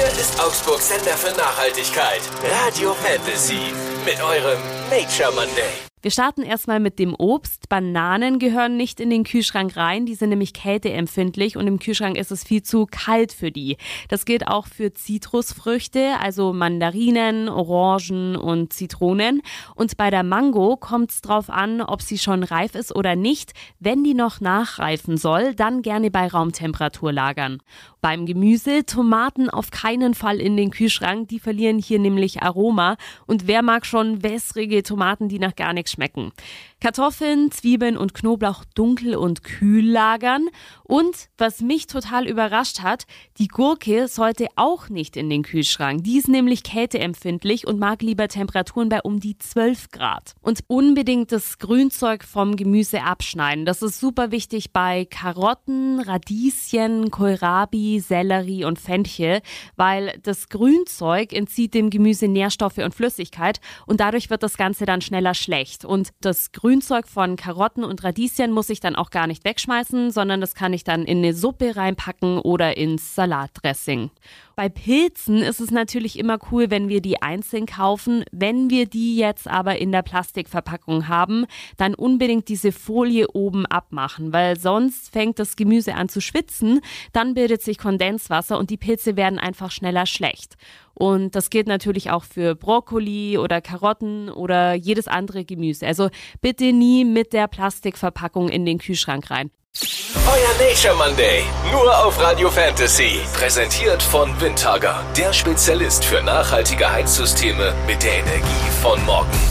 Hier ist Augsburg Sender für Nachhaltigkeit. Radio Fantasy. Mit eurem Nature Monday. Wir starten erstmal mit dem Obst. Bananen gehören nicht in den Kühlschrank rein, die sind nämlich kälteempfindlich und im Kühlschrank ist es viel zu kalt für die. Das gilt auch für Zitrusfrüchte, also Mandarinen, Orangen und Zitronen. Und bei der Mango kommt es drauf an, ob sie schon reif ist oder nicht. Wenn die noch nachreifen soll, dann gerne bei Raumtemperatur lagern. Beim Gemüse Tomaten auf keinen Fall in den Kühlschrank, die verlieren hier nämlich Aroma. Und wer mag schon wässrige Tomaten, die nach gar nichts schmecken. Kartoffeln, Zwiebeln und Knoblauch dunkel und kühl lagern. Und was mich total überrascht hat, die Gurke sollte auch nicht in den Kühlschrank. Die ist nämlich kälteempfindlich und mag lieber Temperaturen bei um die 12 Grad. Und unbedingt das Grünzeug vom Gemüse abschneiden. Das ist super wichtig bei Karotten, Radieschen, Kohlrabi, Sellerie und Fenchel, weil das Grünzeug entzieht dem Gemüse Nährstoffe und Flüssigkeit und dadurch wird das Ganze dann schneller schlecht. Und das Grün Grünzeug von Karotten und Radieschen muss ich dann auch gar nicht wegschmeißen, sondern das kann ich dann in eine Suppe reinpacken oder ins Salatdressing. Bei Pilzen ist es natürlich immer cool, wenn wir die einzeln kaufen. Wenn wir die jetzt aber in der Plastikverpackung haben, dann unbedingt diese Folie oben abmachen, weil sonst fängt das Gemüse an zu schwitzen, dann bildet sich Kondenswasser und die Pilze werden einfach schneller schlecht. Und das gilt natürlich auch für Brokkoli oder Karotten oder jedes andere Gemüse. Also bitte nie mit der Plastikverpackung in den Kühlschrank rein. Euer Nature Monday, nur auf Radio Fantasy. Präsentiert von Windhager, der Spezialist für nachhaltige Heizsysteme mit der Energie von morgen.